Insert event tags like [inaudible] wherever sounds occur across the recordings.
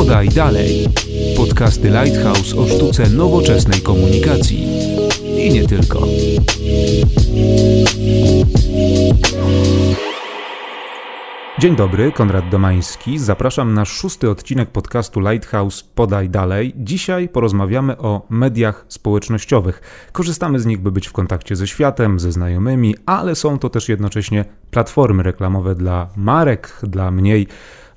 Podaj dalej. Podcasty Lighthouse o sztuce nowoczesnej komunikacji. I nie tylko. Dzień dobry, Konrad Domański. Zapraszam na szósty odcinek podcastu Lighthouse Podaj Dalej. Dzisiaj porozmawiamy o mediach społecznościowych. Korzystamy z nich, by być w kontakcie ze światem, ze znajomymi, ale są to też jednocześnie platformy reklamowe dla marek, dla mniej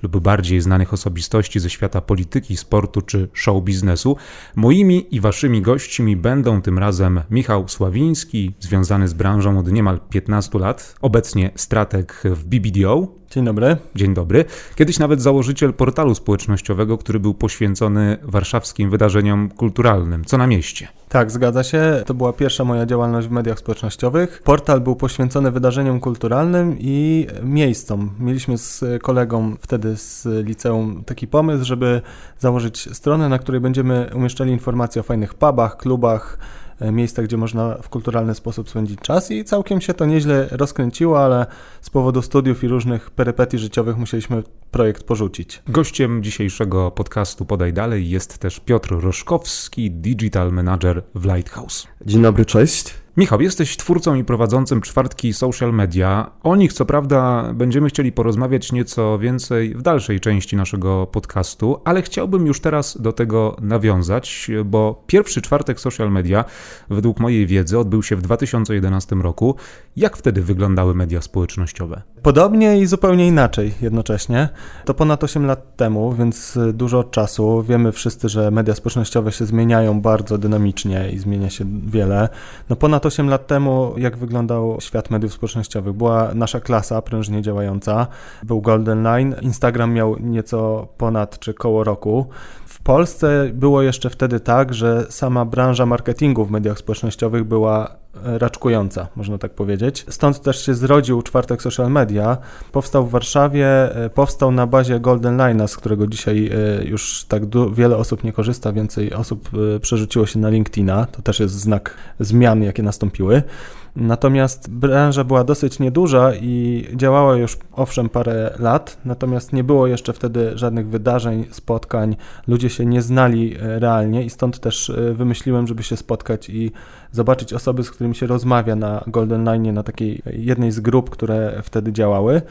lub bardziej znanych osobistości ze świata polityki, sportu czy show biznesu. Moimi i waszymi gośćmi będą tym razem Michał Sławiński, związany z branżą od niemal 15 lat, obecnie strateg w BBDO. Dzień dobry. Dzień dobry. Kiedyś nawet założyciel portalu społecznościowego, który był poświęcony warszawskim wydarzeniom kulturalnym. Co na mieście? Tak, zgadza się. To była pierwsza moja działalność w mediach społecznościowych. Portal był poświęcony wydarzeniom kulturalnym i miejscom. Mieliśmy z kolegą wtedy z liceum taki pomysł, żeby założyć stronę, na której będziemy umieszczali informacje o fajnych pubach, klubach, miejsca, gdzie można w kulturalny sposób spędzić czas i całkiem się to nieźle rozkręciło, ale z powodu studiów i różnych perypetii życiowych musieliśmy projekt porzucić. Gościem dzisiejszego podcastu Podaj Dalej jest też Piotr Roszkowski, Digital Manager w Lighthouse. Dzień dobry, cześć. Michał, jesteś twórcą i prowadzącym czwartki social media. O nich, co prawda, będziemy chcieli porozmawiać nieco więcej w dalszej części naszego podcastu, ale chciałbym już teraz do tego nawiązać, bo pierwszy czwartek social media, według mojej wiedzy, odbył się w 2011 roku. Jak wtedy wyglądały media społecznościowe? Podobnie i zupełnie inaczej jednocześnie. To ponad 8 lat temu, więc dużo czasu. Wiemy wszyscy, że media społecznościowe się zmieniają bardzo dynamicznie i zmienia się wiele. No ponad 8 lat temu, jak wyglądał świat mediów społecznościowych? Była nasza klasa prężnie działająca, był Golden Line, Instagram miał nieco ponad czy koło roku. W Polsce było jeszcze wtedy tak, że sama branża marketingu w mediach społecznościowych była raczkująca, można tak powiedzieć. Stąd też się zrodził czwartek social media. Powstał w Warszawie, e, powstał na bazie Golden Line'a, z którego dzisiaj e, już tak wiele osób nie korzysta, więcej osób e, przerzuciło się na LinkedIna. To też jest znak zmian, jakie nastąpiły. Natomiast branża była dosyć nieduża i działała już owszem parę lat, natomiast nie było jeszcze wtedy żadnych wydarzeń, spotkań, ludzie się nie znali realnie i stąd też wymyśliłem, żeby się spotkać i zobaczyć osoby, z którymi się rozmawia na Golden Line, na takiej jednej z grup, które wtedy działały.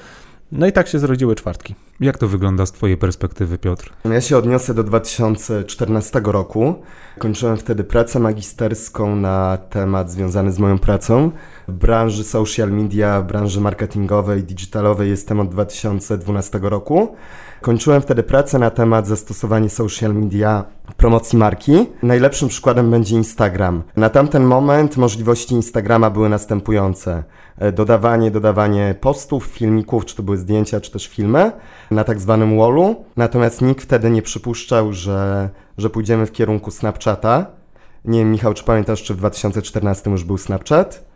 No i tak się zrodziły czwartki. Jak to wygląda z Twojej perspektywy, Piotr? Ja się odniosę do 2014 roku. Kończyłem wtedy pracę magisterską na temat związany z moją pracą. W branży social media, w branży marketingowej, digitalowej jestem od 2012 roku. Kończyłem wtedy pracę na temat zastosowania social media promocji marki. Najlepszym przykładem będzie Instagram. Na tamten moment możliwości Instagrama były następujące. E, dodawanie, dodawanie postów, filmików, czy to były zdjęcia, czy też filmy na tak zwanym wallu. Natomiast nikt wtedy nie przypuszczał, że, że pójdziemy w kierunku Snapchata. Nie wiem, Michał, czy pamiętasz, czy w 2014 już był Snapchat?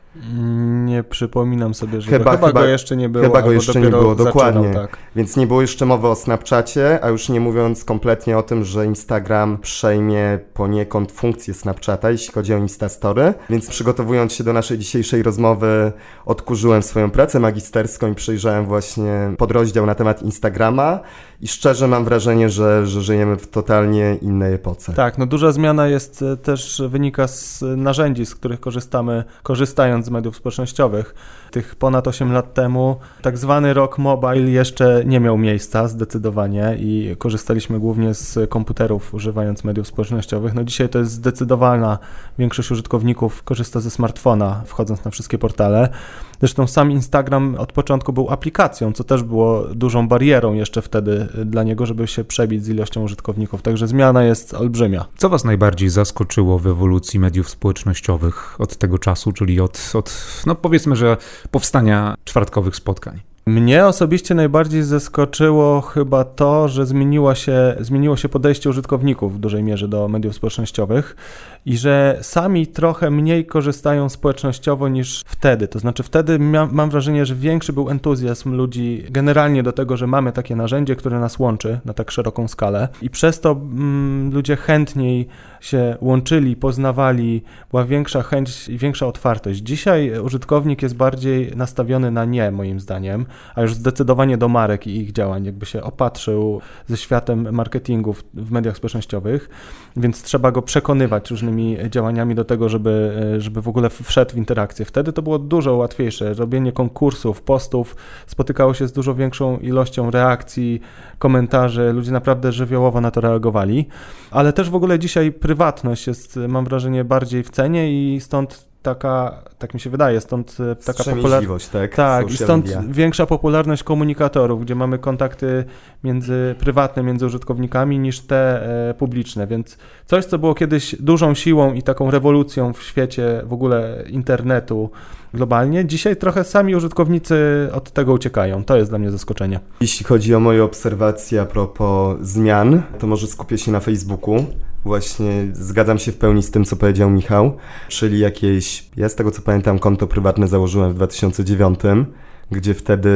Nie przypominam sobie, że chyba, chyba, chyba go jeszcze nie było. Chyba go jeszcze nie było, dokładnie. tak. Więc nie było jeszcze mowy o Snapchacie, a już nie mówiąc kompletnie o tym, że Instagram przejmie poniekąd funkcję Snapchata, jeśli chodzi o Instastory. Więc przygotowując się do naszej dzisiejszej rozmowy, odkurzyłem swoją pracę magisterską i przejrzałem właśnie podrozdział na temat Instagrama i szczerze mam wrażenie, że, że żyjemy w totalnie innej epoce. Tak, no duża zmiana jest e, też wynika z narzędzi, z których korzystamy, korzystając z mediów społecznościowych. Tych ponad 8 lat temu tak zwany rock mobile jeszcze nie miał miejsca zdecydowanie i korzystaliśmy głównie z komputerów używając mediów społecznościowych. No dzisiaj to jest zdecydowana większość użytkowników korzysta ze smartfona wchodząc na wszystkie portale. Zresztą sam Instagram od początku był aplikacją, co też było dużą barierą jeszcze wtedy dla niego, żeby się przebić z ilością użytkowników. Także zmiana jest olbrzymia. Co Was najbardziej zaskoczyło w ewolucji mediów społecznościowych od tego czasu, czyli od, od no powiedzmy, że powstania czwartkowych spotkań? Mnie osobiście najbardziej zaskoczyło chyba to, że zmieniło się, zmieniło się podejście użytkowników w dużej mierze do mediów społecznościowych i że sami trochę mniej korzystają społecznościowo niż wtedy. To znaczy wtedy mam wrażenie, że większy był entuzjazm ludzi generalnie do tego, że mamy takie narzędzie, które nas łączy na tak szeroką skalę i przez to mm, ludzie chętniej się łączyli, poznawali, była większa chęć i większa otwartość. Dzisiaj użytkownik jest bardziej nastawiony na nie, moim zdaniem, a już zdecydowanie do marek i ich działań, jakby się opatrzył ze światem marketingu w, w mediach społecznościowych, więc trzeba go przekonywać różnymi działaniami do tego, żeby, żeby w ogóle wszedł w interakcję. Wtedy to było dużo łatwiejsze. Robienie konkursów, postów spotykało się z dużo większą ilością reakcji, komentarzy. Ludzie naprawdę żywiołowo na to reagowali, ale też w ogóle dzisiaj prywatność jest, mam wrażenie, bardziej w cenie i stąd taka, tak mi się wydaje, stąd e, taka popularność. Tak, tak i stąd media. większa popularność komunikatorów, gdzie mamy kontakty między prywatne między użytkownikami niż te e, publiczne, więc coś, co było kiedyś dużą siłą i taką rewolucją w świecie w ogóle internetu globalnie, dzisiaj trochę sami użytkownicy od tego uciekają. To jest dla mnie zaskoczenie. Jeśli chodzi o moje obserwacje a propos zmian, to może skupię się na Facebooku. Właśnie zgadzam się w pełni z tym, co powiedział Michał, czyli jakieś, ja z tego co pamiętam, konto prywatne założyłem w 2009 gdzie wtedy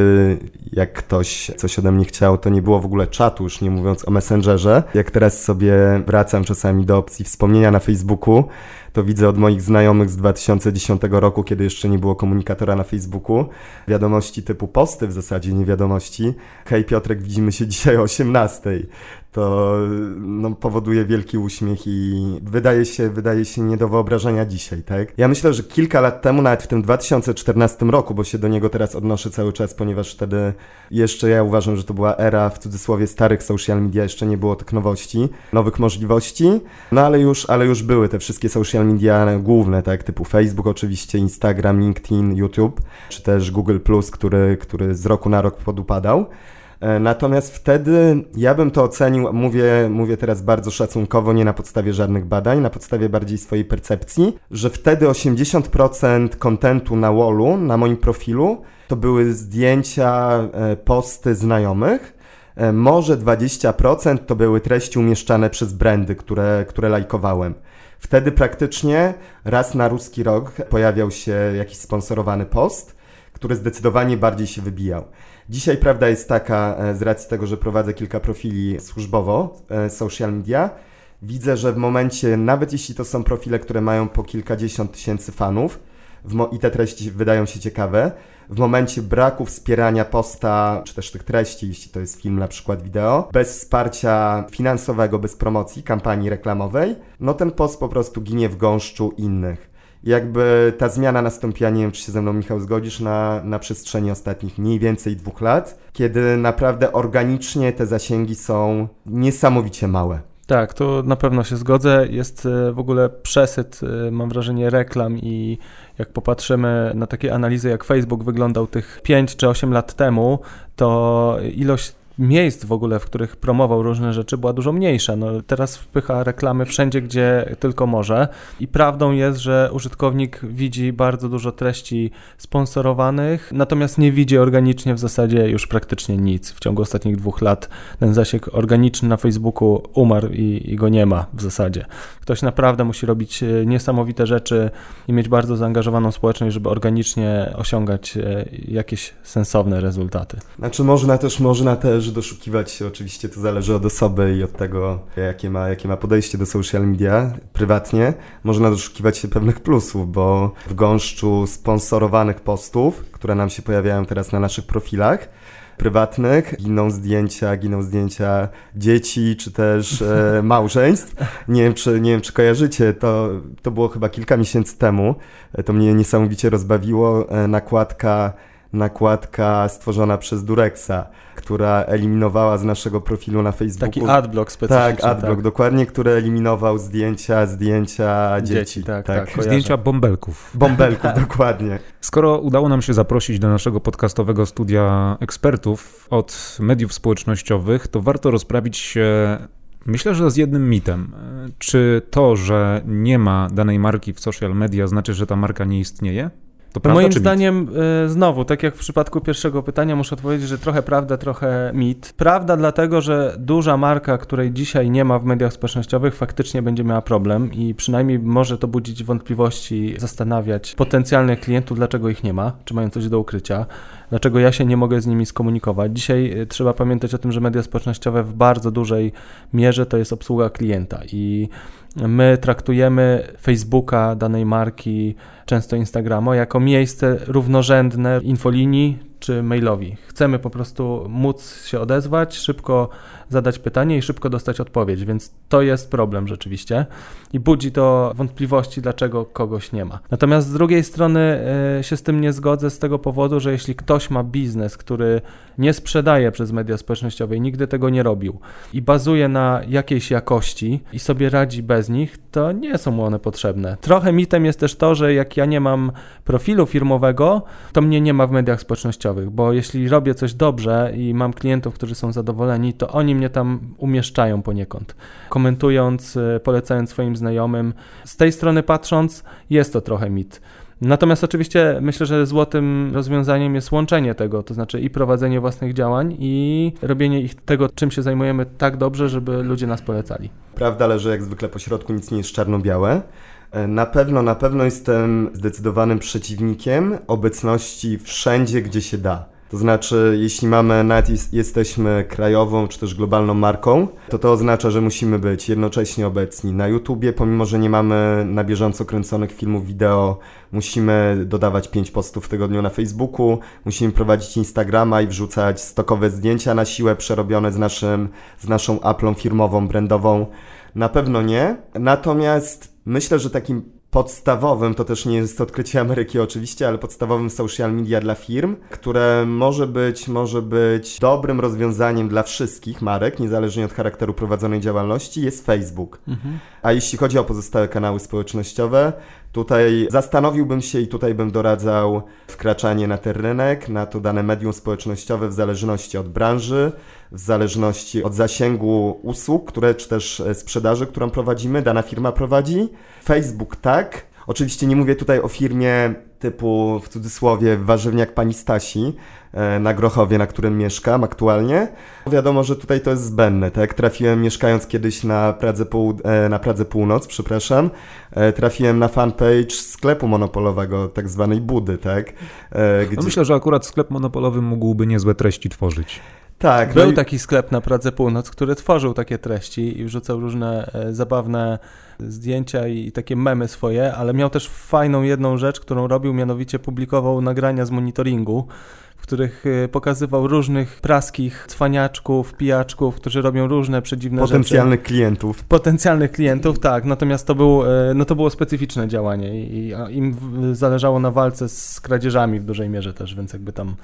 jak ktoś coś ode mnie chciał, to nie było w ogóle czatu, już nie mówiąc o Messengerze. Jak teraz sobie wracam czasami do opcji wspomnienia na Facebooku, to widzę od moich znajomych z 2010 roku, kiedy jeszcze nie było komunikatora na Facebooku, wiadomości typu posty w zasadzie, nie wiadomości. Hej Piotrek, widzimy się [laughs] dzisiaj o 18 to no, powoduje wielki uśmiech i wydaje się, wydaje się nie do wyobrażenia dzisiaj, tak? Ja myślę, że kilka lat temu, nawet w tym 2014 roku, bo się do niego teraz odnoszę cały czas, ponieważ wtedy jeszcze ja uważam, że to była era w cudzysłowie starych social media, jeszcze nie było tych nowości, nowych możliwości, no ale już, ale już były te wszystkie social media główne, tak? Typu Facebook oczywiście, Instagram, LinkedIn, YouTube, czy też Google+, który, który z roku na rok podupadał. E, natomiast wtedy ja bym to ocenił, mówię, mówię teraz bardzo szacunkowo, nie na podstawie żadnych badań, na podstawie bardziej swojej percepcji, że wtedy 80% kontentu na wallu, na moim profilu, to były zdjęcia, e, posty znajomych. E, może 20% to były treści umieszczane przez brandy, które, które lajkowałem. Wtedy praktycznie raz na ruski rok pojawiał się jakiś sponsorowany post, który zdecydowanie bardziej się wybijał. Dzisiaj prawda jest taka, e, z racji tego, że prowadzę kilka profili służbowo, e, social media, widzę, że w momencie, nawet jeśli to są profile, które mają po kilkadziesiąt tysięcy fanów i te treści wydają się ciekawe, w momencie braku wspierania posta, czy też tych treści, jeśli to jest film, na przykład wideo, bez wsparcia finansowego, bez promocji, kampanii reklamowej, no ten post po prostu ginie w gąszczu innych jakby ta zmiana nastąpiła, nie wiem czy się ze mną Michał zgodzisz, na, na przestrzeni ostatnich mniej więcej dwóch lat, kiedy naprawdę organicznie te zasięgi są niesamowicie małe. Tak, to na pewno się zgodzę. Jest e, w ogóle przesyt, e, mam wrażenie, reklam i jak popatrzymy na takie analizy, jak Facebook wyglądał tych 5 czy 8 lat temu, to ilość miejsc w ogóle, w których promował różne rzeczy, była dużo mniejsza. No, teraz wpycha reklamy wszędzie, gdzie tylko może. I prawdą jest, że użytkownik widzi bardzo dużo treści sponsorowanych, natomiast nie widzi organicznie w zasadzie już praktycznie nic. W ciągu ostatnich dwóch lat ten zasięg organiczny na Facebooku umarł i, i go nie ma w zasadzie. Ktoś naprawdę musi robić e, niesamowite rzeczy i mieć bardzo zaangażowaną społeczność, żeby organicznie osiągać e, jakieś sensowne rezultaty. Znaczy można też, można też należy doszukiwać się, oczywiście to zależy od osoby i od tego, jakie ma, jakie ma podejście do social media prywatnie. Można doszukiwać się pewnych plusów, bo w gąszczu sponsorowanych postów, które nam się pojawiają teraz na naszych profilach, prywatnych, giną zdjęcia, giną zdjęcia dzieci czy też e, [laughs] małżeństw. Nie wiem, czy, nie wiem, czy kojarzycie, to, to było chyba kilka miesięcy temu. E, to mnie niesamowicie rozbawiło. E, nakładka nakładka stworzona przez Durexa, która eliminowała z naszego profilu na Facebooku. Taki adblock specjalny. Tak, adblock, tak. dokładnie, który eliminował zdjęcia, zdjęcia dzieci. dzieci tak, tak. tak zdjęcia bąbelków. Bąbelków, [laughs] dokładnie. Skoro udało nam się zaprosić do naszego podcastowego studia ekspertów od mediów społecznościowych, to warto rozprawić się Myślę, że z jednym mitem. Czy to, że nie ma danej marki w social media, znaczy, że ta marka nie istnieje? To prawda, Moim zdaniem, y, znowu, tak jak w przypadku pierwszego pytania, muszę odpowiedzieć, że trochę prawda, trochę mit. Prawda, dlatego że duża marka, której dzisiaj nie ma w mediach społecznościowych, faktycznie będzie miała problem i przynajmniej może to budzić wątpliwości, zastanawiać potencjalnych klientów, dlaczego ich nie ma, czy mają coś do ukrycia, dlaczego ja się nie mogę z nimi skomunikować. Dzisiaj y, trzeba pamiętać o tym, że media społecznościowe w bardzo dużej mierze to jest obsługa klienta i my traktujemy Facebooka danej marki, często Instagrama, jako miejsce równorzędne infolinii czy mailowi. Chcemy po prostu móc się odezwać, szybko zadać pytanie i szybko dostać odpowiedź, więc to jest problem rzeczywiście i budzi to wątpliwości, dlaczego kogoś nie ma. Natomiast z drugiej strony y, się z tym nie zgodzę z tego powodu, że jeśli ktoś ma biznes, który nie sprzedaje przez media społecznościowe i nigdy tego nie robił i bazuje na jakiejś jakości i sobie radzi bez nich, to nie są mu one potrzebne. Trochę mitem jest też to, że jak ja nie mam profilu firmowego, to mnie nie ma w mediach społecznościowych, bo jeśli robię coś dobrze i mam klientów, którzy są zadowoleni, to oni mnie tam umieszczają poniekąd. Komentując, y, polecając swoim znajomym. Z tej strony patrząc, jest to trochę mit. Natomiast oczywiście myślę, że złotym rozwiązaniem jest łączenie tego, to znaczy i prowadzenie własnych działań, i robienie ich tego, czym się zajmujemy tak dobrze, żeby ludzie nas polecali. Prawda leży jak zwykle po środku, nic nie jest czarno-białe. E, Na pewno, na pewno jestem zdecydowanym przeciwnikiem obecności wszędzie, gdzie się da. To znaczy, jeśli mamy, nawet jest, jesteśmy krajową czy też globalną marką, to to oznacza, że musimy być jednocześnie obecni na YouTubie, pomimo że nie mamy na bieżąco kręconych filmów wideo, musimy dodawać 5 postów w tygodniu na Facebooku, musimy prowadzić Instagrama i wrzucać stokowe zdjęcia na siłę przerobione z, naszym, z naszą Apple'ą firmową, brandową. Na pewno nie. Natomiast myślę, że takim podstawowym, to też nie jest odkrycie Ameryki oczywiście, ale podstawowym social media dla firm, które może być, może być dobrym rozwiązaniem dla wszystkich marek, niezależnie od charakteru prowadzonej działalności, jest Facebook. A jeśli chodzi o pozostałe kanały społecznościowe, tutaj zastanowiłbym się i tutaj bym doradzał wkraczanie na ten rynek, na to dane medium społecznościowe w zależności od branży, w zależności od zasięgu usług, które czy też e, sprzedaży, którą prowadzimy, dana firma prowadzi. Facebook tak. Oczywiście nie mówię tutaj o firmie typu w cudzysłowie warzywniak pani Stasi na Grochowie, na którym mieszkam aktualnie. Wiadomo, że tutaj to jest zbędne, tak? Trafiłem mieszkając kiedyś na Pradze, Połud- e, na Pradze Północ, przepraszam, e, trafiłem na fanpage sklepu monopolowego, tak zwanej Budy, tak? E, No myślę, że akurat sklep monopolowy mógłby niezłe treści tworzyć. Tak, Był no i- taki sklep na Pradze Północ, który tworzył takie treści i wrzucał różne e, zabawne zdjęcia i, i takie memy swoje, ale miał też fajną jedną rzecz, którą robił, mianowicie publikował nagrania z monitoringu, w których e, pokazywał różnych praskich cwaniaczków, pijaczków, którzy robią różne przedziwne rzeczy. potencjalnych klientów. Potencjalnych klientów, tak, natomiast to, był, e, no to było specyficzne działanie i im zależało na walce z kradzieżami w dużej mierze też, więc jakby tam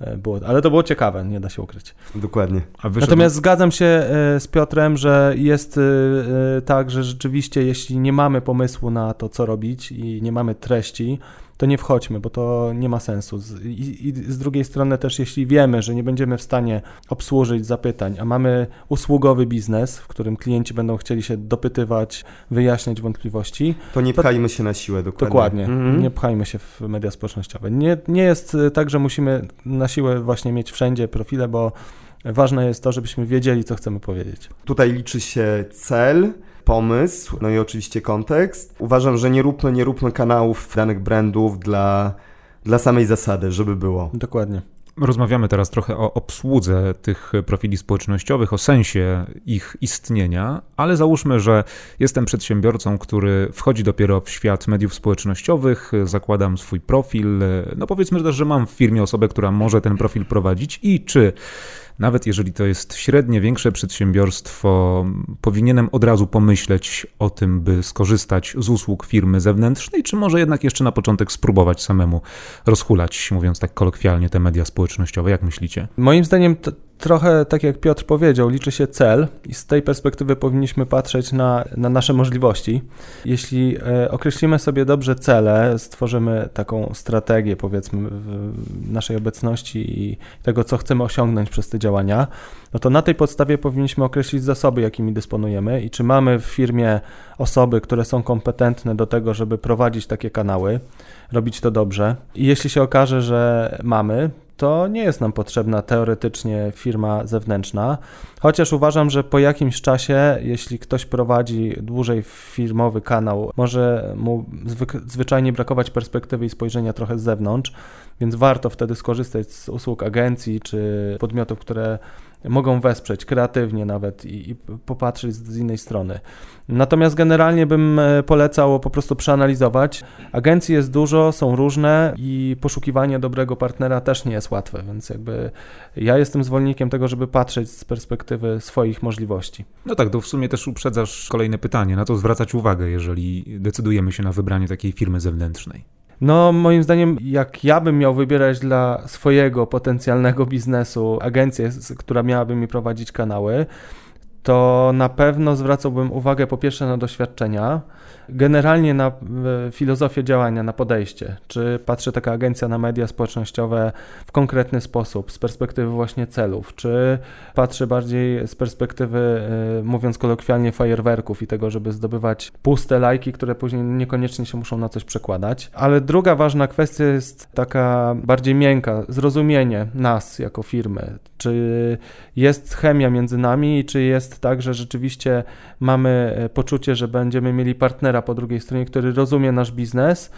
e, było, ale to było ciekawe, nie da się ukryć. Dokładnie. A wyszedł... Natomiast zgadzam się z Piotrem, że jest tak, że rzeczywiście jeśli nie mamy pomysłu na to, co robić i nie mamy treści, to nie wchodźmy, bo to nie ma sensu. Z, i, I z drugiej strony też, jeśli wiemy, że nie będziemy w stanie obsłużyć zapytań, a mamy usługowy biznes, w którym klienci będą chcieli się dopytywać, wyjaśniać wątpliwości, To nie To- pchajmy się na siłę, dokładnie. Dokładnie. Mhm. Nie pchajmy się w media społecznościowe. Nie, nie jest y, tak, że musimy na siłę właśnie mieć wszędzie profile, bo ważne jest to, żebyśmy wiedzieli, co chcemy powiedzieć. Tutaj liczy się cel, pomysł, no i oczywiście kontekst. Uważam, że nie róbmy, nie róbmy kanałów danych brandów dla, dla samej zasady, żeby było. Dokładnie. Rozmawiamy teraz trochę o obsłudze tych profili społecznościowych, o sensie ich istnienia, ale załóżmy, że jestem przedsiębiorcą, który wchodzi dopiero w świat mediów społecznościowych, zakładam swój profil. No powiedzmy też, że mam w firmie osobę, która może ten profil prowadzić i czy nawet jeżeli to jest średnie, większe przedsiębiorstwo, powinienem od razu pomyśleć o tym, by skorzystać z usług firmy zewnętrznej, czy może jednak jeszcze na początek spróbować samemu rozhulać, mówiąc tak kolokwialnie, te media społecznościowe? Jak myślicie? Moim zdaniem to, trochę tak jak Piotr powiedział, liczy się cel i z tej perspektywy powinniśmy patrzeć na, na nasze możliwości. Jeśli e, określimy sobie dobrze cele, stworzymy taką strategię, powiedzmy, naszej obecności i tego, co chcemy osiągnąć przez te działania, no to na tej podstawie powinniśmy określić zasoby, jakimi dysponujemy i czy mamy w firmie osoby, które są kompetentne do tego, żeby prowadzić takie kanały, robić to dobrze. I jeśli się okaże, że mamy, to nie jest nam potrzebna teoretycznie firma zewnętrzna, chociaż uważam, że po jakimś czasie, jeśli ktoś prowadzi dłużej firmowy kanał, może mu zwyczajnie brakować perspektywy i spojrzenia trochę z zewnątrz, więc warto wtedy skorzystać z usług agencji czy podmiotów, które mogą wesprzeć kreatywnie nawet i, i, popatrzeć z, z innej strony. Natomiast generalnie bym e, polecał po prostu przeanalizować. Agencji jest dużo, są różne i poszukiwanie dobrego partnera też nie jest łatwe, więc jakby ja jestem zwolennikiem tego, żeby patrzeć z perspektywy swoich możliwości. No tak, to w sumie też uprzedzasz kolejne pytanie, na to zwracać uwagę, jeżeli decydujemy się na wybranie takiej firmy zewnętrznej. No, moim zdaniem, jak ja bym miał wybierać dla swojego potencjalnego biznesu agencję, która miałaby mi prowadzić kanały, to na pewno zwracałbym uwagę po pierwsze na doświadczenia, generalnie na filozofię działania, na podejście. Czy patrzy taka agencja na media społecznościowe w konkretny sposób, z perspektywy właśnie celów, czy patrzy bardziej z perspektywy, y, mówiąc kolokwialnie, fajerwerków i tego, żeby zdobywać puste lajki, które później niekoniecznie się muszą na coś przekładać. Ale druga ważna kwestia jest taka bardziej miękka, zrozumienie nas jako firmy. Czy jest chemia między nami czy jest tak, że rzeczywiście mamy e, poczucie, że będziemy mieli partnera po drugiej stronie, który rozumie nasz biznes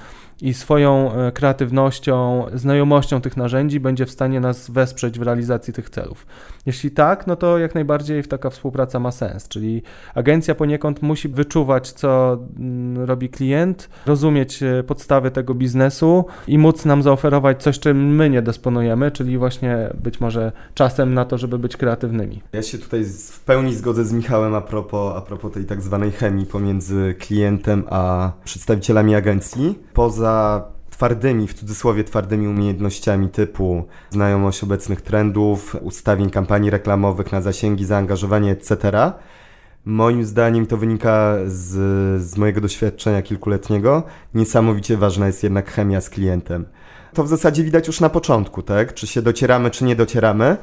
i swoją e, kreatywnością, znajomością tych narzędzi będzie w stanie nas wesprzeć w realizacji tych celów. Jeśli tak, no to jak najbardziej taka współpraca ma sens, czyli agencja poniekąd musi wyczuwać, co mm, robi klient, rozumieć e, podstawy tego biznesu i móc nam zaoferować coś, czym my nie dysponujemy, czyli właśnie być może czasem na to, żeby być kreatywnymi. Ja się tutaj w pełni zgodzę z Michałem a propos, a propos tej tak zwanej chemii pomiędzy klientem a przedstawicielami agencji. Poza twardymi, w cudzysłowie twardymi umiejętnościami typu znajomość obecnych trendów, ustawień kampanii reklamowych na zasięgi, zaangażowanie, etc. Moim zdaniem to wynika z, z mojego doświadczenia kilkuletniego. Niesamowicie ważna jest jednak chemia z klientem. To w zasadzie widać już na początku, tak? Czy się docieramy, czy nie docieramy.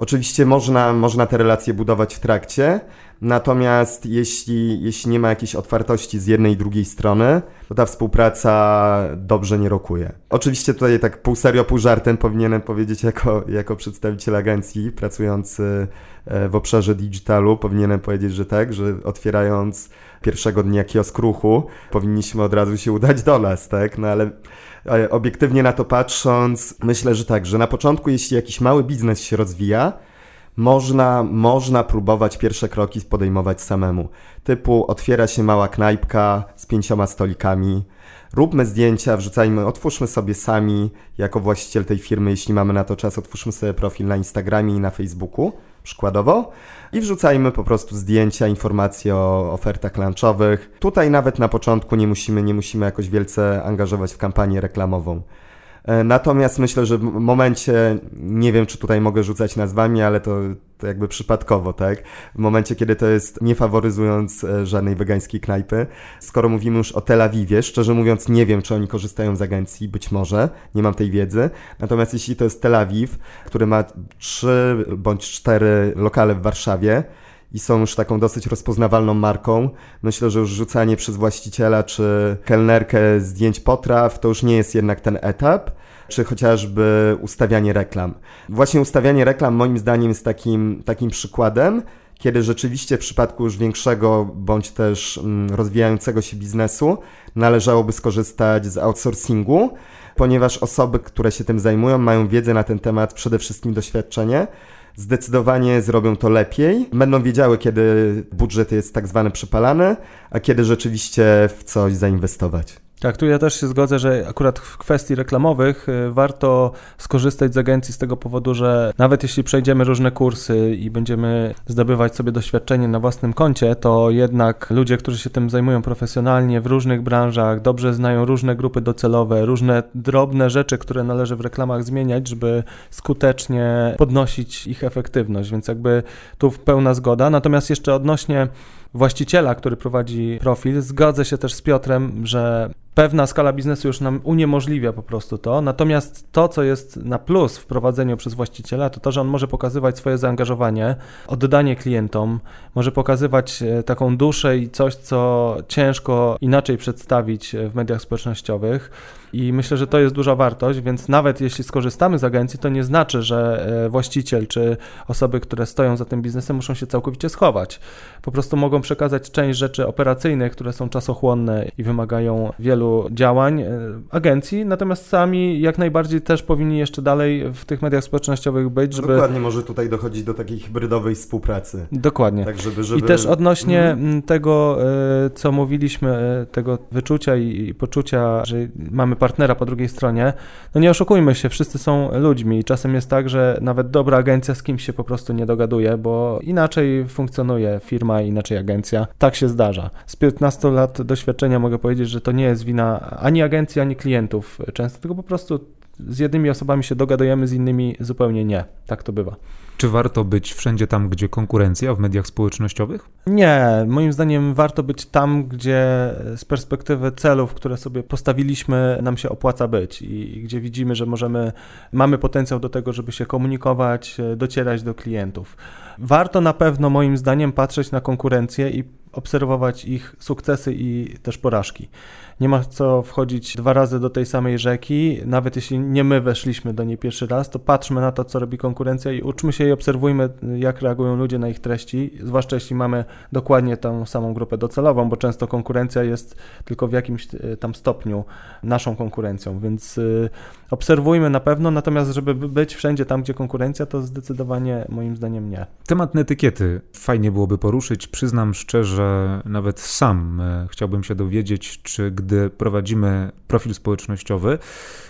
Oczywiście można, można te relacje budować w trakcie, natomiast jeśli, jeśli nie ma jakiejś otwartości z jednej i drugiej strony, to ta współpraca dobrze nie rokuje. Oczywiście tutaj tak pół serio, pół żartem powinienem powiedzieć jako, jako przedstawiciel agencji pracujący e, w obszarze digitalu, powinienem powiedzieć, że tak, że otwierając pierwszego dnia kiosk ruchu, powinniśmy od razu się udać do nas, tak? No ale obiektywnie na to patrząc, myślę, że tak, że na początku, jeśli jakiś mały biznes się rozwija, można, można próbować pierwsze kroki podejmować samemu. Typu otwiera się mała knajpka z pięcioma stolikami, róbmy zdjęcia, wrzucajmy, otwórzmy sobie sami, jako właściciel tej firmy, jeśli mamy na to czas, otwórzmy sobie profil na Instagramie i na Facebooku, przykładowo, i wrzucajmy po prostu zdjęcia, informacje o ofertach lunchowych. Tutaj nawet na początku nie musimy, nie musimy jakoś wielce angażować w kampanię reklamową. E, natomiast myślę, że w momencie, nie wiem czy tutaj mogę rzucać nazwami, ale to, to jakby przypadkowo, tak? W momencie, kiedy to jest nie faworyzując e, żadnej wegańskiej knajpy, skoro mówimy już o Tel Awiwie, szczerze mówiąc nie wiem, czy oni korzystają z agencji, być może, nie mam tej wiedzy. Natomiast jeśli to jest Tel Awiw, który ma trzy bądź cztery lokale w Warszawie, i są już taką dosyć rozpoznawalną marką. Myślę, że już rzucanie przez właściciela czy kelnerkę zdjęć potraw to już nie jest jednak ten etap, czy chociażby ustawianie reklam. Właśnie ustawianie reklam moim zdaniem jest takim, takim przykładem, kiedy rzeczywiście w przypadku już większego bądź też mm, rozwijającego się biznesu należałoby skorzystać z outsourcingu, ponieważ osoby, które się tym zajmują, mają wiedzę na ten temat, przede wszystkim doświadczenie zdecydowanie zrobią to lepiej. Będą wiedziały, kiedy budżet jest tak zwany przypalany, a kiedy rzeczywiście w coś zainwestować. Tak, tu ja też się zgodzę, że akurat w kwestii reklamowych y, warto skorzystać z agencji z tego powodu, że nawet jeśli przejdziemy różne kursy i będziemy zdobywać sobie doświadczenie na własnym koncie, to jednak ludzie, którzy się tym zajmują profesjonalnie w różnych branżach, dobrze znają różne grupy docelowe, różne drobne rzeczy, które należy w reklamach zmieniać, żeby skutecznie podnosić ich efektywność, więc jakby tu pełna zgoda. Natomiast jeszcze odnośnie właściciela, który prowadzi profil, zgodzę się też z Piotrem, że pewna skala biznesu już nam uniemożliwia po prostu to. Natomiast to, co jest na plus w prowadzeniu przez właściciela, to to, że on może pokazywać swoje zaangażowanie, oddanie klientom, może pokazywać e, taką duszę i coś, co ciężko inaczej przedstawić e, w mediach społecznościowych. I myślę, że to jest duża wartość, więc nawet jeśli skorzystamy z agencji, to nie znaczy, że e, właściciel czy osoby, które stoją za tym biznesem, muszą się całkowicie schować. Po prostu mogą przekazać część rzeczy operacyjnych, które są czasochłonne i wymagają wielu działań e, agencji, natomiast sami jak najbardziej też powinni jeszcze dalej w tych mediach społecznościowych być, żeby... Dokładnie, może tutaj dochodzić do takiej hybrydowej współpracy. Dokładnie. Tak, żeby, żeby... I też odnośnie mhm. tego, e, co mówiliśmy, tego wyczucia i poczucia, że mamy partnera po drugiej stronie, no nie oszukujmy się, wszyscy są ludźmi i czasem jest tak, że nawet dobra agencja z kimś się po prostu nie dogaduje, bo inaczej funkcjonuje firma, inaczej agencja. Tak się zdarza. Z 15 lat doświadczenia mogę powiedzieć, że to nie jest wina ani agencji, ani klientów często, tylko po prostu z jednymi osobami się dogadujemy, z innymi zupełnie nie. Tak to bywa. Czy warto być wszędzie tam, gdzie konkurencja w mediach społecznościowych? Nie, moim zdaniem warto być tam, gdzie z perspektywy celów, które sobie postawiliśmy, nam się opłaca być i, i gdzie widzimy, że możemy, mamy potencjał do tego, żeby się komunikować, docierać do klientów. Warto na pewno, moim zdaniem, patrzeć na konkurencję i obserwować ich sukcesy i też porażki. Nie ma co wchodzić dwa razy do tej samej rzeki, nawet jeśli nie my weszliśmy do niej pierwszy raz, to patrzmy na to, co robi konkurencja i uczmy się i obserwujmy, jak reagują ludzie na ich treści, zwłaszcza jeśli mamy dokładnie tą samą grupę docelową, bo często konkurencja jest tylko w jakimś e, tam stopniu naszą konkurencją, więc e, obserwujmy na pewno, natomiast żeby być wszędzie tam, gdzie konkurencja, to zdecydowanie moim zdaniem nie. Temat etykiety fajnie byłoby poruszyć. Przyznam szczerze, nawet sam e, chciałbym się dowiedzieć, czy gdy prowadzimy profil społecznościowy,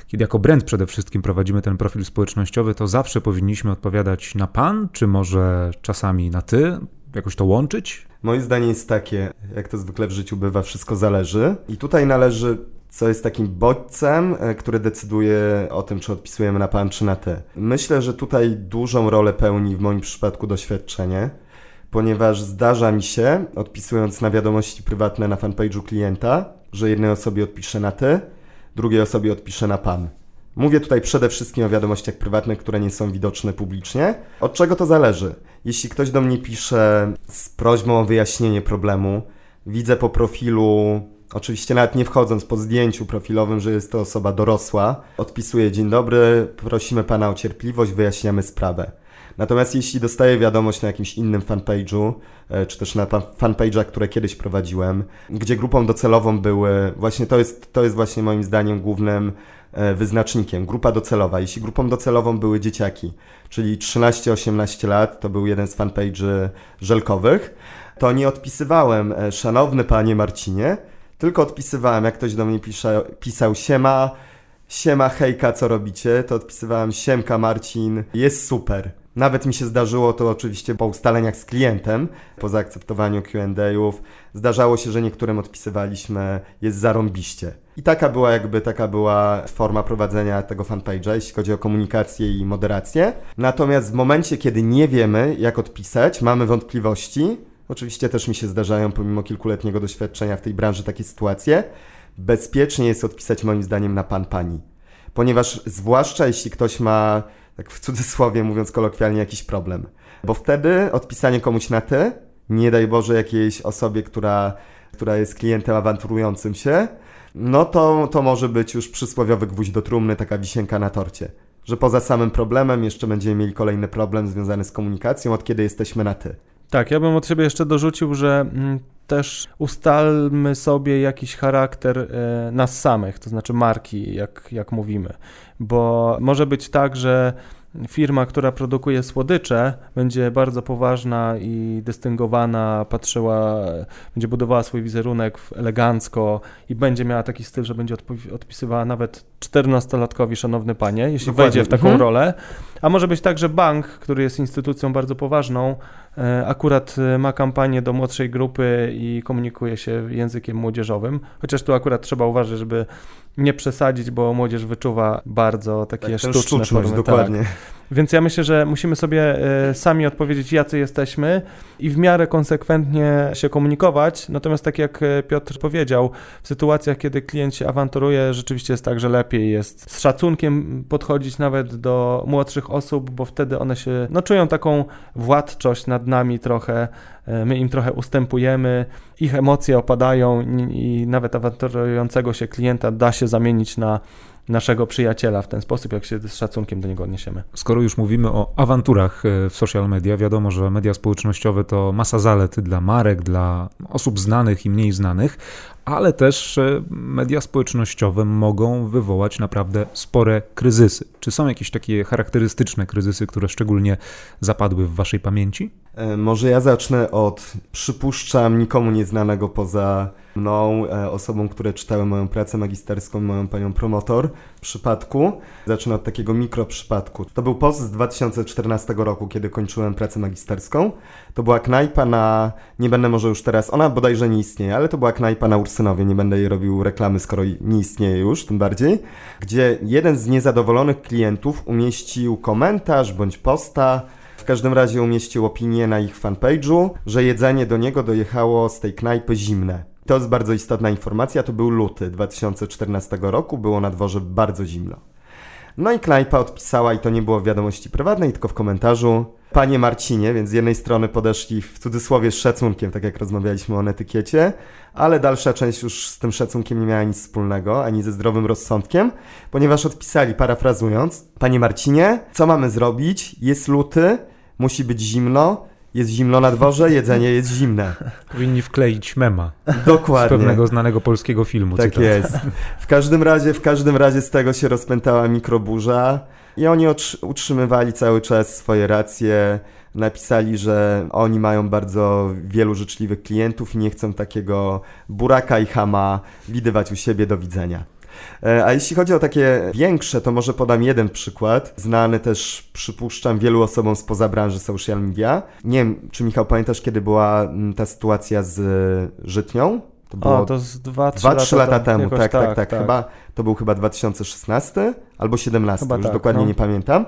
kiedy jako brand przede wszystkim prowadzimy ten profil społecznościowy, to zawsze powinniśmy odpowiadać na pan, czy może czasami na ty? Jakoś to łączyć? Moje zdanie jest takie, jak to zwykle w życiu bywa, wszystko zależy. I tutaj należy co jest takim bodźcem, e, który decyduje o tym, czy odpisujemy na pan, czy na ty. Myślę, że tutaj dużą rolę pełni w moim przypadku doświadczenie, ponieważ zdarza mi się, odpisując na wiadomości prywatne na fanpage'u klienta, że jednej osobie odpiszę na ty, drugiej osobie odpiszę na pan. Mówię tutaj przede wszystkim o wiadomościach prywatnych, które nie są widoczne publicznie. Od czego to zależy? Jeśli ktoś do mnie pisze z prośbą o wyjaśnienie problemu, widzę po profilu Oczywiście nawet nie wchodząc po zdjęciu profilowym, że jest to osoba dorosła, odpisuję dzień dobry, prosimy pana o cierpliwość, wyjaśniamy sprawę. Natomiast jeśli dostaję wiadomość na jakimś innym fanpage'u, e, czy też na fanpage'ach, które kiedyś prowadziłem, gdzie grupą docelową były, właśnie to jest, to jest właśnie moim zdaniem głównym e, wyznacznikiem, grupa docelowa. Jeśli grupą docelową były dzieciaki, czyli 13-18 lat, to był jeden z fanpage'y żelkowych, to nie odpisywałem, e, szanowny panie Marcinie, tylko odpisywałem, jak ktoś do mnie pisze, pisał siema, siema hejka, co robicie, to odpisywałem siemka Marcin, jest super. Nawet mi się zdarzyło to oczywiście po ustaleniach z klientem, po zaakceptowaniu Q&A'ów. Zdarzało się, że niektórym odpisywaliśmy jest zarąbiście. I taka była jakby taka była forma prowadzenia tego fanpage'a, jeśli chodzi o komunikację i moderację. Natomiast w momencie, kiedy nie wiemy, jak odpisać, mamy wątpliwości, Oczywiście też mi się zdarzają, pomimo kilkuletniego doświadczenia w tej branży, takie sytuacje. Bezpiecznie jest odpisać moim zdaniem na pan, pani. Ponieważ zwłaszcza jeśli ktoś ma, tak w cudzysłowie mówiąc kolokwialnie, jakiś problem. Bo wtedy odpisanie komuś na ty, nie daj Boże jakiejś osobie, która, która jest klientem awanturującym się, no to, to może być już przysłowiowy gwóźdź do trumny, taka wisienka na torcie. Że poza samym problemem jeszcze będziemy mieli kolejny problem związany z komunikacją, od kiedy jesteśmy na ty. Tak, ja bym od siebie jeszcze dorzucił, że mm, też ustalmy sobie jakiś charakter e, nas samych, to znaczy marki, jak, jak mówimy. Bo może być tak, że firma, która produkuje słodycze, będzie bardzo poważna i dystyngowana, patrzyła, będzie budowała swój wizerunek elegancko i będzie miała taki styl, że będzie odpisywała nawet 14-latkowi, szanowny panie, jeśli Dokładnie. wejdzie w taką mhm. rolę. A może być tak, że bank, który jest instytucją bardzo poważną, e, akurat e, ma kampanię do młodszej grupy i komunikuje się językiem młodzieżowym, chociaż tu akurat trzeba uważać, żeby nie przesadzić, bo młodzież wyczuwa bardzo takie tak, sztuczne formy. Dokładnie. Tak. Więc ja myślę, że musimy sobie e, sami odpowiedzieć, jacy jesteśmy i w miarę konsekwentnie się komunikować. Natomiast tak jak Piotr powiedział, w sytuacjach, kiedy klient się awanturuje, rzeczywiście jest tak, że lepiej jest z szacunkiem podchodzić nawet do młodszych osób, bo wtedy one się no, czują taką władczość nad nami trochę. E, my im trochę ustępujemy, ich emocje opadają i nawet awanturującego się klienta da się zamienić na naszego przyjaciela w ten sposób, jak się z szacunkiem do niego odniesiemy. Skoro już mówimy o awanturach e, w social media, wiadomo, że media społecznościowe to masa zalet dla marek, dla osób znanych i mniej znanych, ale też e, media społecznościowe mogą wywołać naprawdę spore kryzysy. Czy są jakieś takie charakterystyczne kryzysy, które szczególnie zapadły w Waszej pamięci? E, może ja zacznę od, przypuszczam, nikomu nieznanego poza mną, e, osobą, które czytały moją pracę magisterską, moją panią promotor, przypadku. Zacznę od takiego mikroprzypadku. To był post z 2014 roku, kiedy kończyłem pracę magisterską. To była knajpa na, nie będę może już teraz, ona bodajże nie istnieje, ale to była knajpa na Ursynowie, nie będę jej robił reklamy, skoro nie istnieje już, tym bardziej, gdzie jeden z niezadowolonych klientów umieścił komentarz bądź posta, w każdym razie umieścił opinię na ich fanpage'u, że jedzenie do niego dojechało z tej knajpy zimne. To jest bardzo istotna informacja, to był luty 2014 roku, było na dworze bardzo zimno. No i knajpa odpisała, i to nie było w wiadomości prywatnej, tylko w komentarzu. Panie Marcinie, więc z jednej strony podeszli w cudzysłowie z szacunkiem, tak jak rozmawialiśmy o etykiecie, ale dalsza część już z tym szacunkiem nie miała nic wspólnego, ani ze zdrowym rozsądkiem, ponieważ odpisali, parafrazując, Panie Marcinie, co mamy zrobić? Jest luty, musi być zimno, jest zimno na dworze, jedzenie jest zimne. Powinni wkleić mema. Dokładnie. Z pewnego znanego polskiego filmu. Tak cytat. jest. W każdym razie, w każdym razie z tego się rozpętała mikroburza i oni utrzymywali cały czas swoje racje. Napisali, że oni mają bardzo wielu życzliwych klientów i nie chcą takiego buraka i hama widywać u siebie. Do widzenia. E, a jeśli chodzi o takie większe, to może podam jeden przykład, znany też, przypuszczam, wielu osobom spoza branży social media. Nie wiem, czy Michał pamiętasz, kiedy była mm, ta sytuacja z Żytnią? To było o, to z 2-3 lata, lata, temu, tak, tak, tak, tak, Chyba, to był chyba 2016 albo 17, chyba już tak, dokładnie no. nie pamiętam.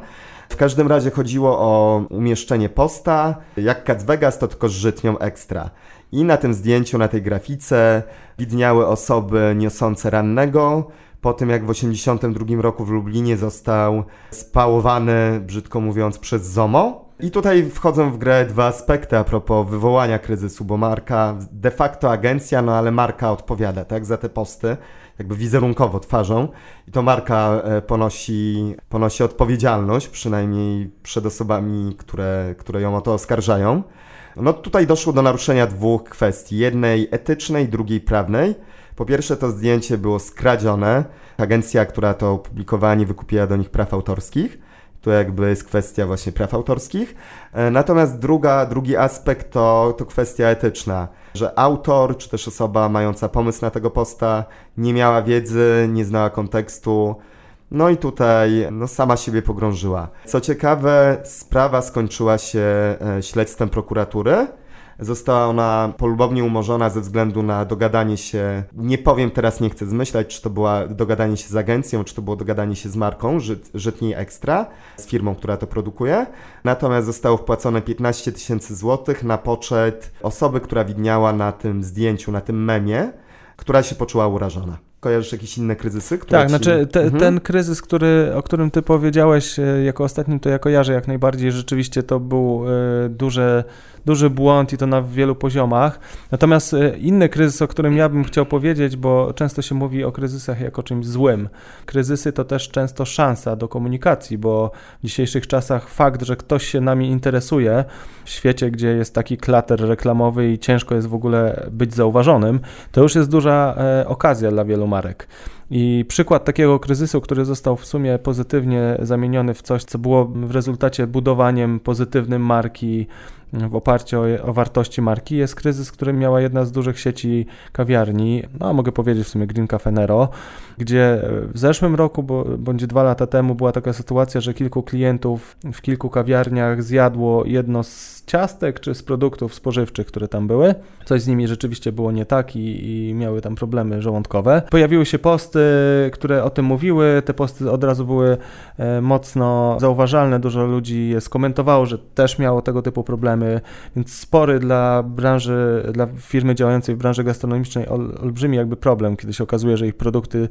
W każdym razie chodziło o umieszczenie posta, jak Cats Vegas, to tylko z żytnią ekstra. I na tym zdjęciu, na tej grafice widniały osoby niosące rannego, po tym jak w 1982 roku w Lublinie został spałowany, brzydko mówiąc, przez ZOMO. I tutaj wchodzą w grę dwa aspekty a propos wywołania kryzysu, bo marka, de facto agencja, no ale marka odpowiada tak, za te posty, jakby wizerunkowo twarzą i to marka e, ponosi, ponosi odpowiedzialność, przynajmniej przed osobami, które, które ją o to oskarżają. No tutaj doszło do naruszenia dwóch kwestii, jednej etycznej, drugiej prawnej. Po pierwsze to zdjęcie było skradzione, agencja, która to opublikowała nie wykupiła do nich praw autorskich. To jakby jest kwestia właśnie praw autorskich. E, natomiast druga, drugi aspekt to, to kwestia etyczna, że autor czy też osoba mająca pomysł na tego posta nie miała wiedzy, nie znała kontekstu, no i tutaj no, sama siebie pogrążyła. Co ciekawe, sprawa skończyła się e, śledztwem prokuratury. Została ona polubownie umorzona ze względu na dogadanie się, nie powiem teraz, nie chcę zmyślać, czy to było dogadanie się z agencją, czy to było dogadanie się z marką Żyt, Żytniej Ekstra, z firmą, która to produkuje. Natomiast zostało wpłacone 15 tysięcy złotych na poczet osoby, która widniała na tym zdjęciu, na tym memie, która się poczuła urażona. Kojarzysz jakieś inne kryzysy? Tak, ci... znaczy te, mhm. ten kryzys, który, o którym ty powiedziałeś e, jako ostatnim, to ja kojarzę jak najbardziej. Rzeczywiście to był y, duże duży błąd i to na wielu poziomach. Natomiast e, inny kryzys, o którym ja bym chciał powiedzieć, bo często się mówi o kryzysach jako czymś złym. Kryzysy to też często szansa do komunikacji, bo w dzisiejszych czasach fakt, że ktoś się nami interesuje w świecie, gdzie jest taki klater reklamowy i ciężko jest w ogóle być zauważonym, to już jest duża e, okazja dla wielu marek. I przykład takiego kryzysu, który został w sumie pozytywnie zamieniony w coś, co było w rezultacie budowaniem pozytywnym marki, w oparciu o, o, wartości marki jest kryzys, który miała jedna z dużych sieci kawiarni, no mogę powiedzieć w sumie Green Cafe Nero, gdzie w zeszłym roku, bo, bądź dwa lata temu była taka sytuacja, że kilku klientów w kilku kawiarniach zjadło jedno z ciastek czy z produktów spożywczych, które tam były. Coś z nimi rzeczywiście było nie tak i, i miały tam problemy żołądkowe. Pojawiły się posty, które o tym mówiły. Te posty od razu były e, mocno zauważalne. Dużo ludzi je skomentowało, że też miało tego typu problemy, więc spory dla branży, dla firmy działającej w branży gastronomicznej ol, olbrzymi jakby problem, kiedy się okazuje, że ich produkty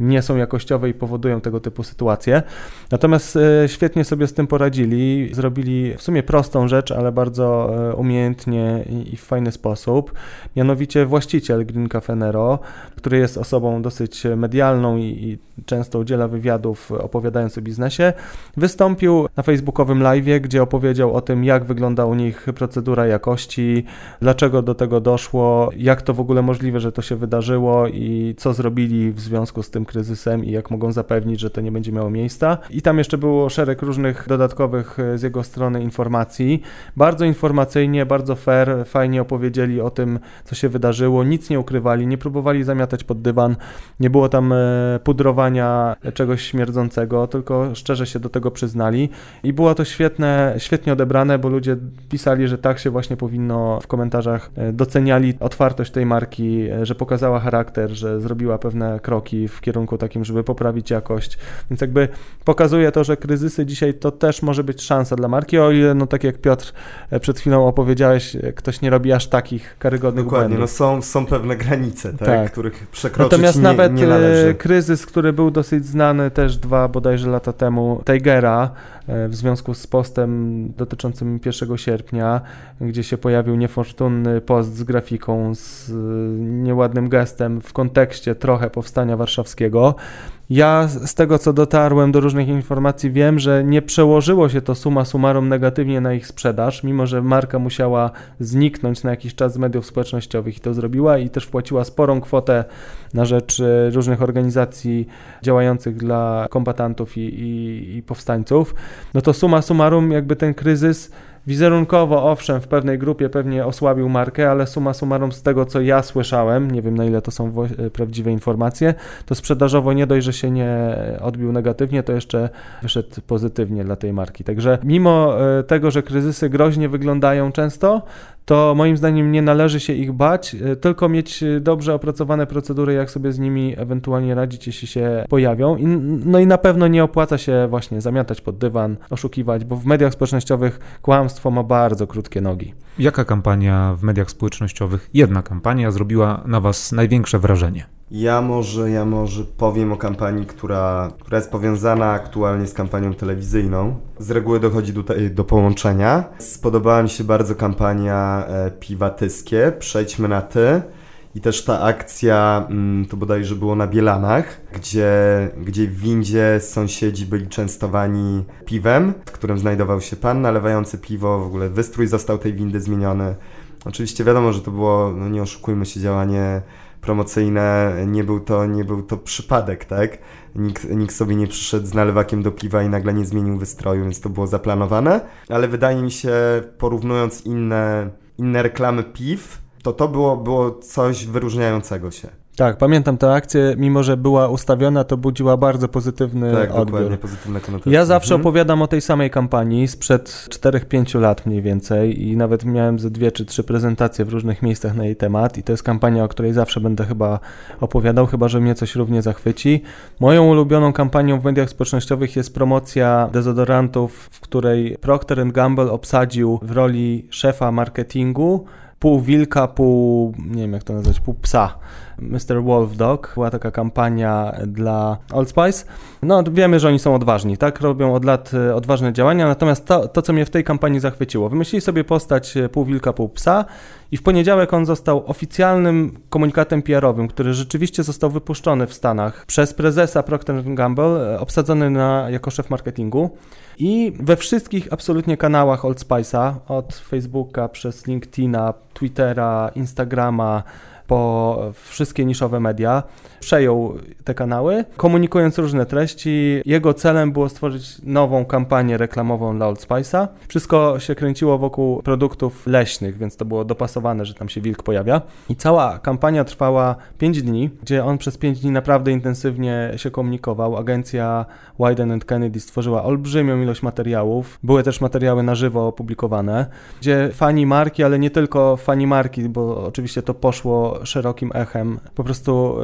nie są jakościowe i powodują tego typu sytuacje. Natomiast e, świetnie sobie z tym poradzili. Zrobili w sumie prostą rzecz, ale bardzo e, umiejętnie i w fajny sposób. Mianowicie właściciel Green Cafe Nero, który jest osobą dosyć medialną i, i często udziela wywiadów opowiadając o biznesie, wystąpił na facebookowym live, gdzie opowiedział o tym, jak wygląda u nich procedura jakości, dlaczego do tego doszło, jak to w ogóle możliwe, że to się wydarzyło i co zrobili w związku z tym kryzysem i jak mogą zapewnić, że to nie będzie miało miejsca. I tam jeszcze było szereg różnych dodatkowych z jego strony informacji. Bardzo informacyjnie, bardzo fair, fajnie opowiedzieli o tym, co się wydarzyło, nic nie ukrywali, nie próbowali zamiatać pod dywan, nie było tam e, pudrowania czegoś śmierdzącego, tylko szczerze się do tego przyznali i było to świetne, świetnie odebrane, bo ludzie pisali, że tak się właśnie powinno w komentarzach e, doceniali otwartość tej marki, e, że pokazała charakter, że zrobiła pewne kroki w kierunku takim, żeby poprawić jakość. Więc jakby pokazuje to, że kryzysy dzisiaj to też może być szansa dla marki, o ile, no tak jak Piotr przed chwilą opowiedziałeś, ktoś nie robi aż takich karygodnych Dokładnie, błędów. no są, są pewne granice, tak, tak. których przekroczyć Natomiast nie, nawet nie należy. kryzys, który był dosyć znany też dwa bodajże lata temu, Tigera, w związku z postem dotyczącym 1 sierpnia, gdzie się pojawił niefortunny post z grafiką, z nieładnym gestem w kontekście trochę powstania warszawskiego. Ja z tego, co dotarłem do różnych informacji, wiem, że nie przełożyło się to suma summarum negatywnie na ich sprzedaż, mimo że marka musiała zniknąć na jakiś czas z mediów społecznościowych i to zrobiła i też wpłaciła sporą kwotę na rzecz e, różnych organizacji działających dla kombatantów i, i, i powstańców. No to suma summarum, jakby ten kryzys Wizerunkowo, owszem, w pewnej grupie pewnie osłabił markę, ale suma summarum z tego, co ja słyszałem, nie wiem na ile to są e, prawdziwe informacje, to sprzedażowo nie dość, że się nie odbił negatywnie, to jeszcze wyszedł pozytywnie dla tej marki. Także mimo e, tego, że kryzysy groźnie wyglądają często, to moim zdaniem nie należy się ich bać, e, tylko mieć dobrze opracowane procedury, jak sobie z nimi ewentualnie radzić, jeśli się pojawią. I, no i na pewno nie opłaca się właśnie zamiatać pod dywan, oszukiwać, bo w mediach społecznościowych kłamstwo ma bardzo krótkie nogi. Jaka kampania w mediach społecznościowych, jedna kampania, zrobiła na Was największe wrażenie? Ja może, ja może powiem o kampanii, która, która jest powiązana aktualnie z kampanią telewizyjną. Z reguły dochodzi tutaj do połączenia. Spodobała mi się bardzo kampania e, Piwatyskie, Przejdźmy na Ty. I też ta akcja, mm, to bodajże było na Bielanach, gdzie, gdzie w windzie sąsiedzi byli częstowani piwem, w którym znajdował się pan nalewający piwo. W ogóle wystrój został tej windy zmieniony. Oczywiście wiadomo, że to było, no nie oszukujmy się, działanie promocyjne, nie był to, nie był to przypadek, tak? Nikt, nikt sobie nie przyszedł z nalewakiem do piwa i nagle nie zmienił wystroju, więc to było zaplanowane, ale wydaje mi się, porównując inne, inne reklamy piw, to to było, było coś wyróżniającego się. Tak, pamiętam tę akcję, mimo że była ustawiona, to budziła bardzo pozytywny tak, odbiór. dokładnie, pozytywne konotacje. Ja zawsze mhm. opowiadam o tej samej kampanii sprzed 4-5 lat mniej więcej i nawet miałem ze dwie czy trzy prezentacje w różnych miejscach na jej temat i to jest kampania, o której zawsze będę chyba opowiadał, chyba że mnie coś równie zachwyci. Moją ulubioną kampanią w mediach społecznościowych jest promocja dezodorantów, w której Procter Gamble obsadził w roli szefa marketingu pół wilka, pół, nie wiem jak to nazwać, pół psa. Mr. Wolf Dog, była taka kampania dla Old Spice. No wiemy, że oni są odważni, tak? Robią od lat e, odważne działania, natomiast to, to co mnie w tej kampanii zachwyciło, wymyślili sobie postać e, pół wilka, pół psa i w poniedziałek on został oficjalnym komunikatem PR-owym, który rzeczywiście został wypuszczony w Stanach przez prezesa Procter Gamble, e, obsadzony na, jako szef marketingu. I we wszystkich absolutnie kanałach Old Spice'a, od Facebooka przez LinkedIna, Twittera, Instagrama, po wszystkie niszowe media, przejął te kanały, komunikując różne treści. Jego celem było stworzyć nową kampanię reklamową dla Old Spice'a. Wszystko się kręciło wokół produktów leśnych, więc to było dopasowane, że tam się wilk pojawia. I cała kampania trwała 5 dni, gdzie on przez 5 dni naprawdę intensywnie się komunikował. Agencja Wyden Kennedy stworzyła olbrzymią ilość materiałów. Były też materiały na żywo opublikowane, gdzie fani marki, ale nie tylko fani marki, bo oczywiście to poszło szerokim echem, po prostu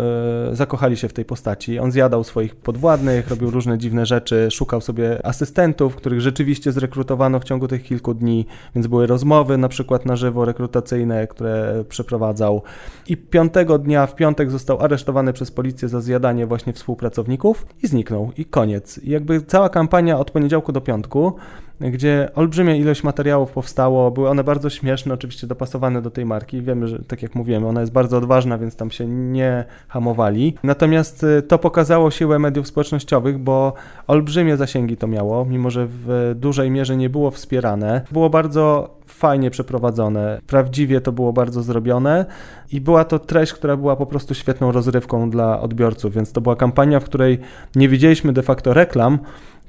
e, zakochali się w tej postaci. On zjadał swoich podwładnych, robił różne dziwne rzeczy, szukał sobie asystentów, których rzeczywiście zrekrutowano w ciągu tych kilku dni, więc były rozmowy na przykład na żywo rekrutacyjne, które przeprowadzał. I piątego dnia, w piątek został aresztowany przez policję za zjadanie właśnie współpracowników i zniknął. I koniec. I jakby cała kampania od poniedziałku do piątku gdzie olbrzymia ilość materiałów powstało, były one bardzo śmieszne, oczywiście dopasowane do tej marki. Wiemy, że tak jak mówiłem, ona jest bardzo odważna, więc tam się nie hamowali. Natomiast y, to pokazało siłę mediów społecznościowych, bo olbrzymie zasięgi to miało, mimo że w dużej mierze nie było wspierane. Było bardzo fajnie przeprowadzone, prawdziwie to było bardzo zrobione i była to treść, która była po prostu świetną rozrywką dla odbiorców, więc to była kampania, w której nie widzieliśmy de facto reklam,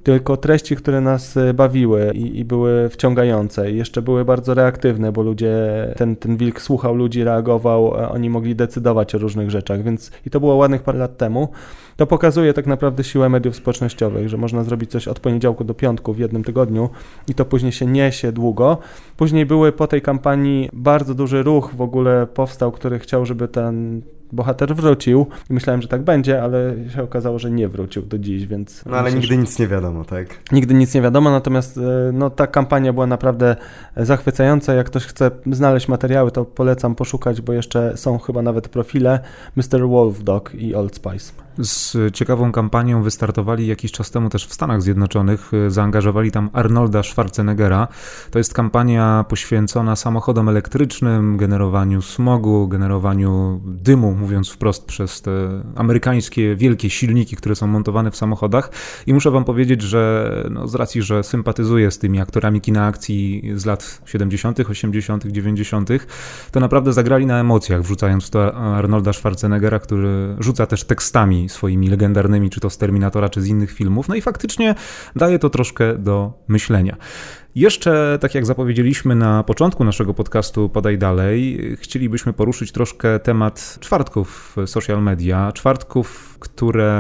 tylko treści, które nas e, bawiły i, i, były wciągające. Jeszcze były bardzo reaktywne, bo ludzie, ten, ten wilk słuchał ludzi, reagował, oni mogli decydować o różnych rzeczach, więc i to było ładnych parę lat temu. To pokazuje tak naprawdę siłę mediów społecznościowych, że można zrobić coś od poniedziałku do piątku w jednym tygodniu i to później się niesie długo. Później były po tej kampanii bardzo duży ruch w ogóle powstał, który chciał, żeby ten bohater wrócił i myślałem, że tak będzie, ale się okazało, że nie wrócił do dziś, więc... No ale myślę, nigdy nic nie wiadomo, tak? Nigdy nic nie wiadomo, natomiast e, no, ta kampania była naprawdę zachwycająca. Jak ktoś chce znaleźć materiały, to polecam poszukać, bo jeszcze są chyba nawet profile Mr. Wolf Dog i Old Spice. Z ciekawą kampanią wystartowali jakiś czas temu też w Stanach Zjednoczonych. Zaangażowali tam Arnolda Schwarzeneggera. To jest kampania poświęcona samochodom elektrycznym, generowaniu smogu, generowaniu dymu, mówiąc wprost, przez te amerykańskie wielkie silniki, które są montowane w samochodach. I muszę wam powiedzieć, że no, z racji, że sympatyzuję z tymi aktorami kina akcji z lat 70., 80., 90., to naprawdę zagrali na emocjach, wrzucając w to Arnolda Schwarzeneggera, który rzuca też tekstami swoimi legendarnymi, czy to z Terminatora, czy z innych filmów. No i faktycznie daje to troszkę do myślenia. Jeszcze, tak jak zapowiedzieliśmy na początku naszego podcastu Podaj Dalej, chcielibyśmy poruszyć troszkę temat czwartków social media. Czwartków, które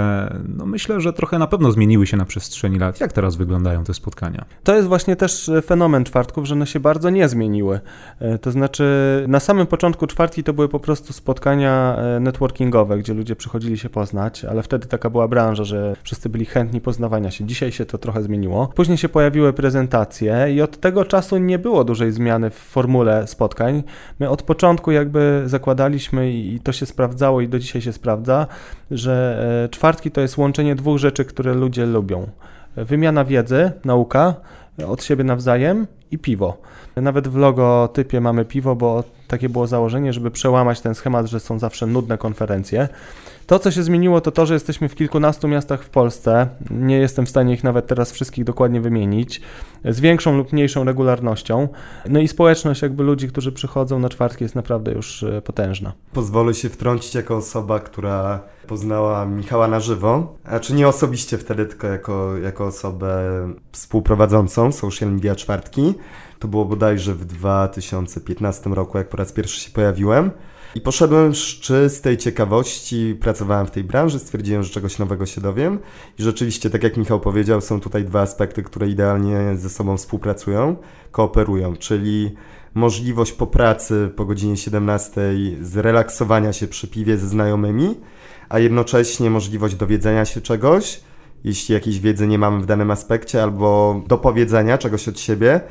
no myślę, że trochę na pewno zmieniły się na przestrzeni lat. Jak teraz wyglądają te spotkania? To jest właśnie też fenomen czwartków, że one się bardzo nie zmieniły. E, to znaczy, na samym początku czwartki to były po prostu spotkania e, networkingowe, gdzie ludzie przychodzili się poznać, ale wtedy taka była branża, że wszyscy byli chętni poznawania się. Dzisiaj się to trochę zmieniło. Później się pojawiły prezentacje i od tego czasu nie było dużej zmiany w formule spotkań. My od początku jakby zakładaliśmy i to się sprawdzało i do dzisiaj się sprawdza, że e, czwartki to jest łączenie dwóch rzeczy, które ludzie lubią. Wymiana wiedzy, nauka od siebie nawzajem i piwo. Nawet w logotypie mamy piwo, bo takie było założenie, żeby przełamać ten schemat, że są zawsze nudne konferencje. To, co się zmieniło, to to, że jesteśmy w kilkunastu miastach w Polsce. Nie jestem w stanie ich nawet teraz wszystkich dokładnie wymienić. Z większą lub mniejszą regularnością. No i społeczność jakby ludzi, którzy przychodzą na czwartki jest naprawdę już e, potężna. Pozwolę się wtrącić jako osoba, która poznała Michała na żywo. A czy nie osobiście wtedy, tylko jako, jako osobę współprowadzącą social media czwartki. To było bodajże w 2015 roku, jak po raz pierwszy się pojawiłem. I poszedłem z czystej ciekawości, pracowałem w tej branży, stwierdziłem, że czegoś nowego się dowiem. I rzeczywiście, tak jak Michał powiedział, są tutaj dwa aspekty, które idealnie ze sobą współpracują, kooperują, czyli możliwość po pracy po godzinie 17 zrelaksowania się przy piwie ze znajomymi, a jednocześnie możliwość dowiedzenia się czegoś, jeśli jakiejś wiedzy nie mamy w danym aspekcie, albo dopowiedzenia czegoś od siebie,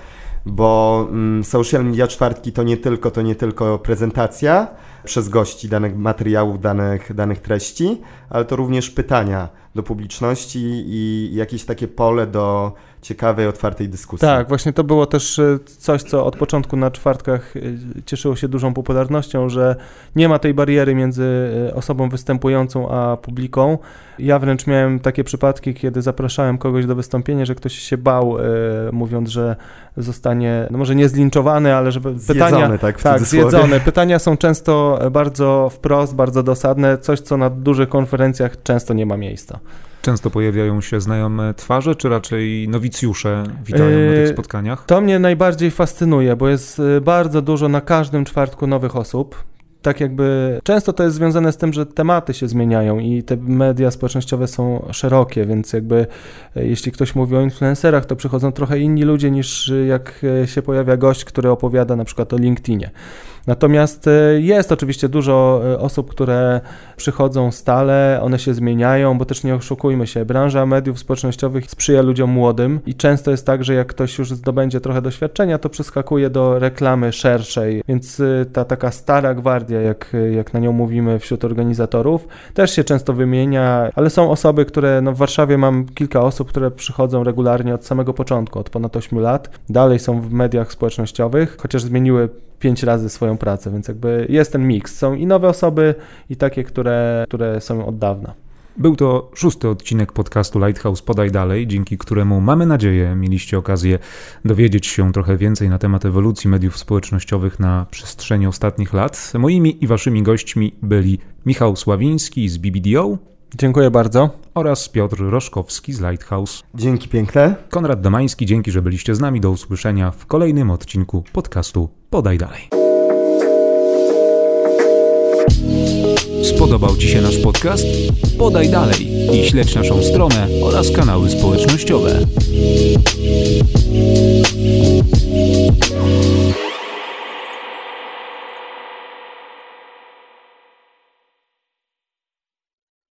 bo mm, social media czwartki to nie tylko, to nie tylko prezentacja przez gości danych materiałów, danych, danych treści, ale to również pytania do publiczności i jakieś takie pole do ciekawej, otwartej dyskusji. Tak, właśnie to było też e, coś, co od początku na czwartkach e, cieszyło się dużą popularnością, że nie ma tej bariery między e, osobą występującą a publiką. Ja wręcz miałem takie przypadki, kiedy zapraszałem kogoś do wystąpienia, że ktoś się bał, mówiąc, że zostanie, no może nie zlinczowany, ale żeby zjedzony, pytania... tak, tak zjedzone. [laughs] Pytania są często bardzo wprost, bardzo dosadne, coś, co na dużych konferencjach często nie ma miejsca. Często pojawiają się znajome twarze, czy raczej nowicjusze witają na tych yy, spotkaniach? To mnie najbardziej fascynuje, bo jest y, bardzo dużo na każdym czwartku nowych osób tak jakby często to jest związane z tym, że tematy się zmieniają i te media społecznościowe są szerokie, więc jakby e, jeśli ktoś mówi o influencerach, to przychodzą trochę inni ludzie niż e, jak się pojawia gość, który opowiada na przykład o LinkedInie. Natomiast jest oczywiście dużo osób, które przychodzą stale, one się zmieniają, bo też nie oszukujmy się, branża mediów społecznościowych sprzyja ludziom młodym i często jest tak, że jak ktoś już zdobędzie trochę doświadczenia, to przeskakuje do reklamy szerszej, więc ta taka stara gwardia jak, jak na nią mówimy wśród organizatorów, też się często wymienia, ale są osoby, które, no w Warszawie mam kilka osób, które przychodzą regularnie od samego początku, od ponad 8 lat, dalej są w mediach społecznościowych, chociaż zmieniły pięć razy swoją pracę, więc jakby jest ten miks. Są i nowe osoby, i takie, które, które są od dawna. Był to szósty odcinek podcastu Lighthouse Podaj Dalej, dzięki któremu mamy nadzieję mieliście okazję dowiedzieć się trochę więcej na temat ewolucji mediów społecznościowych na przestrzeni ostatnich lat. Moimi i waszymi gośćmi byli Michał Sławiński z BBDO. Dziękuję bardzo. Oraz Piotr Roszkowski z Lighthouse. Dzięki piękne. Konrad Domański, dzięki, że byliście z nami. Do usłyszenia w kolejnym odcinku podcastu Podaj Dalej. Spodobał Ci się nasz podcast? Podaj dalej i śledź naszą stronę oraz kanały społecznościowe.